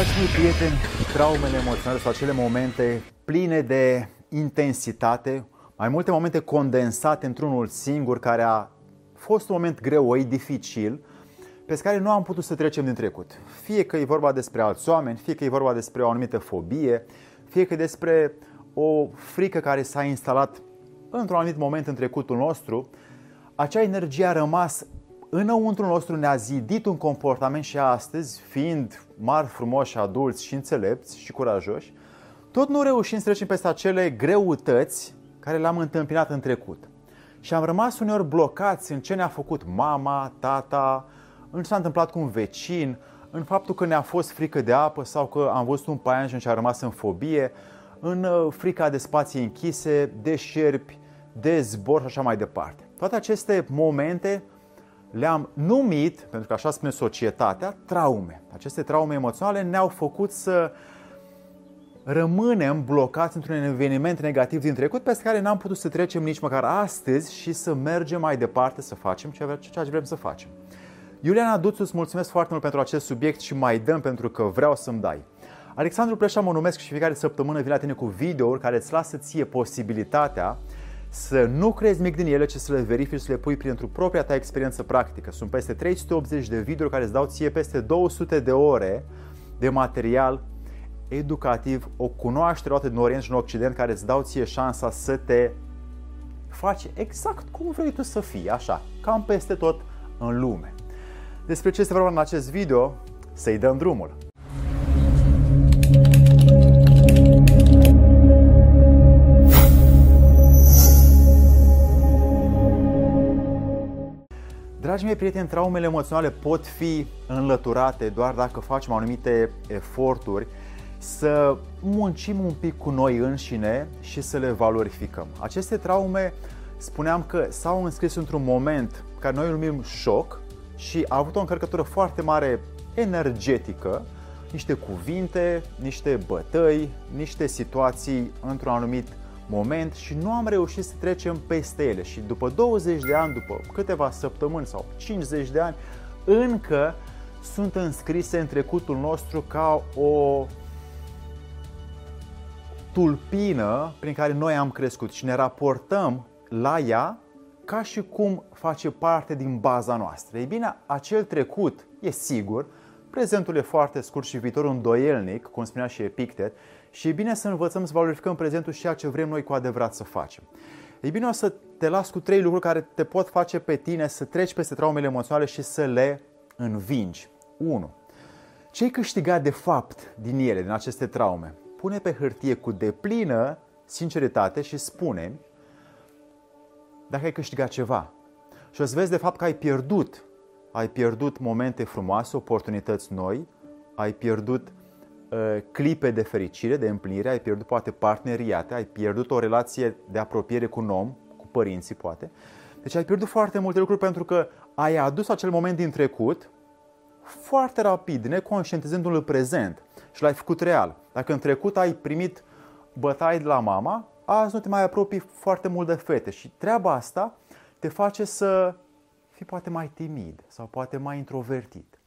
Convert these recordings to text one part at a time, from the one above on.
Dragii mei prieteni, traumele emoționale sau acele momente pline de intensitate, mai multe momente condensate într-unul singur, care a fost un moment greoi, dificil, pe care nu am putut să trecem din trecut. Fie că e vorba despre alți oameni, fie că e vorba despre o anumită fobie, fie că e despre o frică care s-a instalat într-un anumit moment în trecutul nostru, acea energie a rămas înăuntru nostru ne-a zidit un comportament și astăzi, fiind mari, frumoși, adulți și înțelepți și curajoși, tot nu reușim să trecem peste acele greutăți care le-am întâmpinat în trecut. Și am rămas uneori blocați în ce ne-a făcut mama, tata, în ce s-a întâmplat cu un vecin, în faptul că ne-a fost frică de apă sau că am văzut un paianjen și a rămas în fobie, în uh, frica de spații închise, de șerpi, de zbor și așa mai departe. Toate aceste momente le-am numit, pentru că așa spune societatea, traume. Aceste traume emoționale ne-au făcut să rămânem blocați într-un eveniment negativ din trecut peste care n-am putut să trecem nici măcar astăzi și să mergem mai departe să facem ceea ce vrem să facem. Iuliana Duțu, îți mulțumesc foarte mult pentru acest subiect și mai dăm pentru că vreau să-mi dai. Alexandru Pleșa mă numesc și fiecare săptămână vin la tine cu videouri care îți lasă ție posibilitatea să nu crezi mic din ele, ci să le verifici, să le pui printr-o propria ta experiență practică. Sunt peste 380 de videouri care îți dau ție peste 200 de ore de material educativ, o cunoaștere luată din Orient și în Occident care îți dau ție șansa să te faci exact cum vrei tu să fii, așa, cam peste tot în lume. Despre ce este vorba în acest video, să-i dăm drumul. Dragii mei prieteni, traumele emoționale pot fi înlăturate doar dacă facem anumite eforturi să muncim un pic cu noi înșine și să le valorificăm. Aceste traume, spuneam că s-au înscris într-un moment care noi îl numim șoc și a avut o încărcătură foarte mare energetică, niște cuvinte, niște bătăi, niște situații într-un anumit moment și nu am reușit să trecem peste ele. Și după 20 de ani, după câteva săptămâni sau 50 de ani, încă sunt înscrise în trecutul nostru ca o tulpină prin care noi am crescut și ne raportăm la ea ca și cum face parte din baza noastră. Ei bine, acel trecut e sigur, prezentul e foarte scurt și viitorul îndoielnic, cum spunea și Epictet, și e bine să învățăm să valorificăm prezentul și ceea ce vrem noi cu adevărat să facem. E bine o să te las cu trei lucruri care te pot face pe tine să treci peste traumele emoționale și să le învingi. 1. Ce ai câștigat de fapt din ele, din aceste traume? Pune pe hârtie cu deplină sinceritate și spune dacă ai câștigat ceva. Și o să vezi de fapt că ai pierdut. Ai pierdut momente frumoase, oportunități noi, ai pierdut Uh, clipe de fericire, de împlinire, ai pierdut poate parteneriate, ai pierdut o relație de apropiere cu un om, cu părinții poate. Deci ai pierdut foarte multe lucruri pentru că ai adus acel moment din trecut foarte rapid, neconștientizându-l prezent și l-ai făcut real. Dacă în trecut ai primit bătaie de la mama, azi nu te mai apropii foarte mult de fete și treaba asta te face să fii poate mai timid sau poate mai introvertit.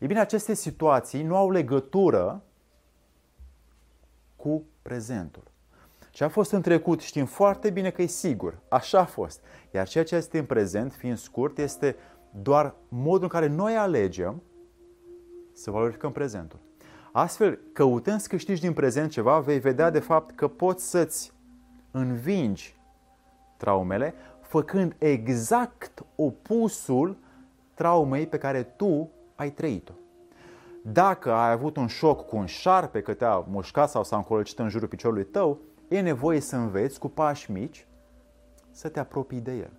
Ei bine, aceste situații nu au legătură cu prezentul. Ce a fost în trecut știm foarte bine că e sigur, așa a fost. Iar ceea ce este în prezent, fiind scurt, este doar modul în care noi alegem să valorificăm prezentul. Astfel, căutând să câștigi din prezent ceva, vei vedea de fapt că poți să-ți învingi traumele, făcând exact opusul traumei pe care tu ai trăit-o. Dacă ai avut un șoc cu un șarpe că te-a mușcat sau s-a încolăcit în jurul piciorului tău, e nevoie să înveți cu pași mici să te apropii de el.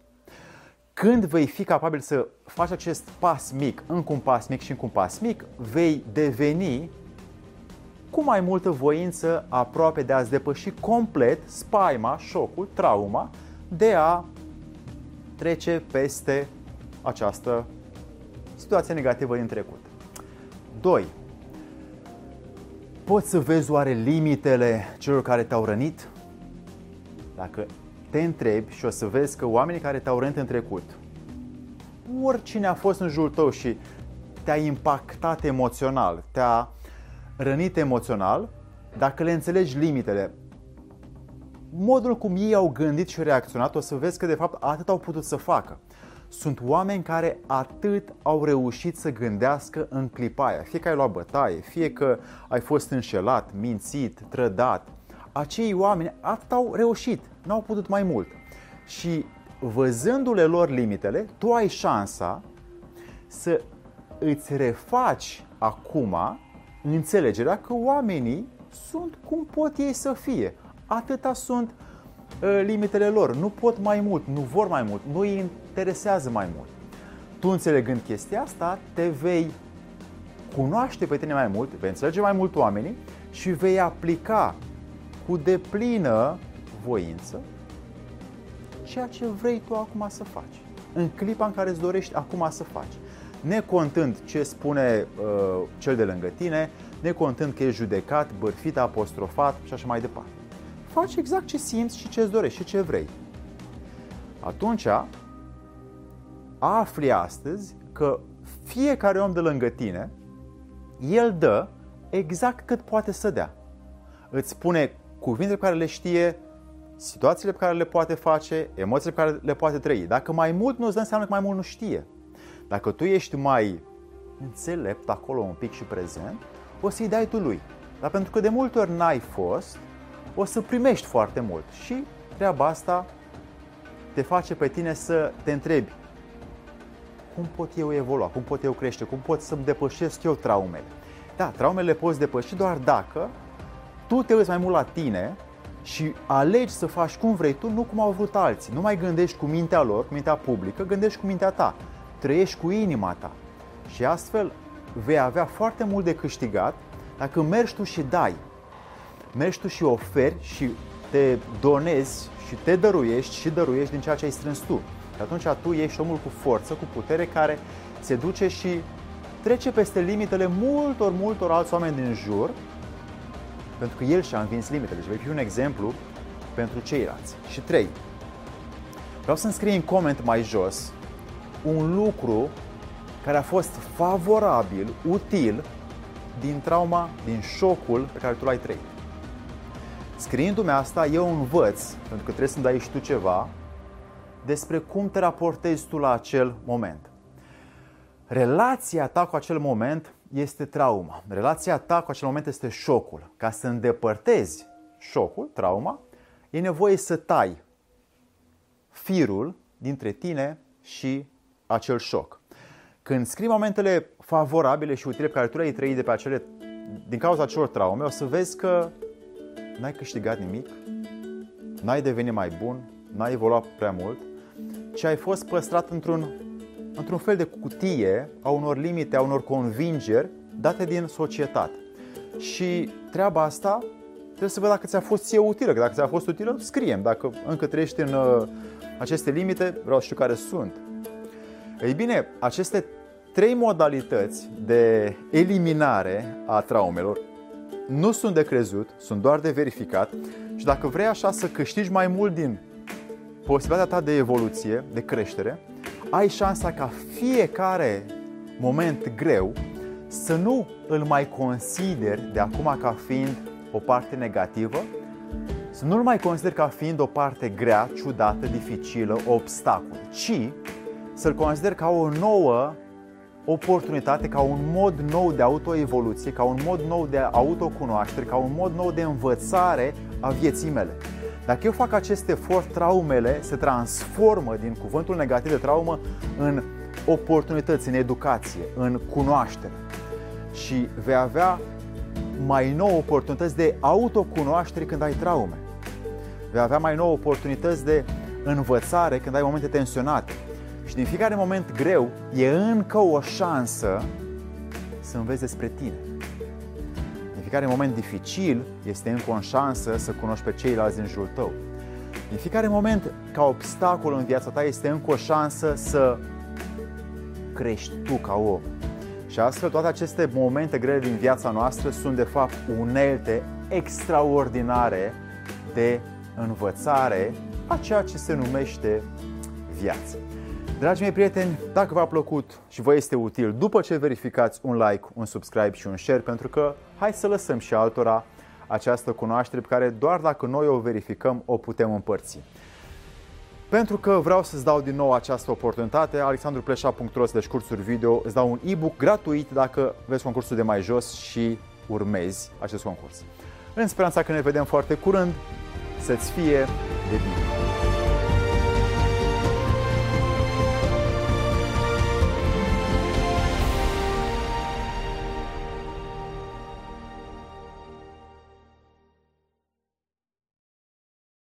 Când vei fi capabil să faci acest pas mic, încă un pas mic și încă un pas mic, vei deveni cu mai multă voință aproape de a-ți depăși complet spaima, șocul, trauma de a trece peste această situație negativă din trecut. 2. Poți să vezi oare limitele celor care te-au rănit? Dacă te întrebi și o să vezi că oamenii care te-au rănit în trecut, oricine a fost în jurul tău și te-a impactat emoțional, te-a rănite emoțional, dacă le înțelegi limitele, modul cum ei au gândit și reacționat, o să vezi că de fapt atât au putut să facă. Sunt oameni care atât au reușit să gândească în clipa aia. Fie că ai luat bătaie, fie că ai fost înșelat, mințit, trădat. Acei oameni atât au reușit, n-au putut mai mult. Și văzându-le lor limitele, tu ai șansa să îți refaci acum înțelegerea că oamenii sunt cum pot ei să fie. Atâta sunt uh, limitele lor. Nu pot mai mult, nu vor mai mult, nu îi interesează mai mult. Tu înțelegând chestia asta, te vei cunoaște pe tine mai mult, vei înțelege mai mult oamenii și vei aplica cu deplină voință ceea ce vrei tu acum să faci. În clipa în care îți dorești acum să faci. Necontând ce spune uh, cel de lângă tine, necontând că e judecat, bărfit, apostrofat și așa mai departe. Faci exact ce simți și ce îți dorești și ce vrei. Atunci, afli astăzi că fiecare om de lângă tine, el dă exact cât poate să dea. Îți spune cuvintele pe care le știe, situațiile pe care le poate face, emoțiile pe care le poate trăi. Dacă mai mult nu îți dă, înseamnă că mai mult nu știe. Dacă tu ești mai înțelept acolo un pic și prezent, o să-i dai tu lui. Dar pentru că de multe ori n-ai fost, o să primești foarte mult. Și treaba asta te face pe tine să te întrebi cum pot eu evolua, cum pot eu crește, cum pot să-mi depășesc eu traumele. Da, traumele le poți depăși doar dacă tu te uiți mai mult la tine și alegi să faci cum vrei tu, nu cum au vrut alții. Nu mai gândești cu mintea lor, cu mintea publică, gândești cu mintea ta. Trăiești cu inima ta. Și astfel vei avea foarte mult de câștigat dacă mergi tu și dai. Mergi tu și oferi și te donezi și te dăruiești și dăruiești din ceea ce ai strâns tu. Și atunci tu ești omul cu forță, cu putere, care se duce și trece peste limitele multor, multor alți oameni din jur, pentru că el și-a învins limitele și vei fi un exemplu pentru ceilalți. Și trei, vreau să-mi scrii în coment mai jos un lucru care a fost favorabil, util din trauma, din șocul pe care tu l-ai trăit. Scriindu-mi asta, eu învăț, pentru că trebuie să-mi dai și tu ceva, despre cum te raportezi tu la acel moment. Relația ta cu acel moment este trauma. Relația ta cu acel moment este șocul. Ca să îndepărtezi șocul, trauma, e nevoie să tai firul dintre tine și acel șoc. Când scrii momentele favorabile și utile pe care tu le-ai trăit de pe acele, din cauza acelor traume, o să vezi că n-ai câștigat nimic, n-ai devenit mai bun, n-ai evoluat prea mult, ci ai fost păstrat într-un, într-un fel de cutie a unor limite, a unor convingeri date din societate. Și treaba asta trebuie să văd dacă ți-a fost ție utilă, că dacă ți-a fost utilă, scriem. Dacă încă trăiești în uh, aceste limite, vreau să știu care sunt. Ei bine, aceste trei modalități de eliminare a traumelor nu sunt de crezut, sunt doar de verificat și dacă vrei așa să câștigi mai mult din posibilitatea ta de evoluție, de creștere, ai șansa ca fiecare moment greu să nu îl mai consideri de acum ca fiind o parte negativă, să nu îl mai consideri ca fiind o parte grea, ciudată, dificilă, obstacol, ci să-l consideri ca o nouă oportunitate, ca un mod nou de autoevoluție, ca un mod nou de autocunoaștere, ca un mod nou de învățare a vieții mele. Dacă eu fac acest efort, traumele se transformă din cuvântul negativ de traumă în oportunități, în educație, în cunoaștere. Și vei avea mai nou oportunități de autocunoaștere când ai traume. Vei avea mai nou oportunități de învățare când ai momente tensionate. Și din fiecare moment greu e încă o șansă să înveți despre tine. Din fiecare moment dificil este încă o șansă să cunoști pe ceilalți din jurul tău. Din fiecare moment ca obstacol în viața ta este încă o șansă să crești tu ca om. Și astfel toate aceste momente grele din viața noastră sunt de fapt unelte extraordinare de învățare a ceea ce se numește viață. Dragii mei prieteni, dacă v-a plăcut și vă este util, după ce verificați un like, un subscribe și un share, pentru că hai să lăsăm și altora această cunoaștere pe care doar dacă noi o verificăm o putem împărți. Pentru că vreau să-ți dau din nou această oportunitate, alexandrupleșa.ro de cursuri video, îți dau un e-book gratuit dacă vezi concursul de mai jos și urmezi acest concurs. În speranța că ne vedem foarte curând, să-ți fie de bine!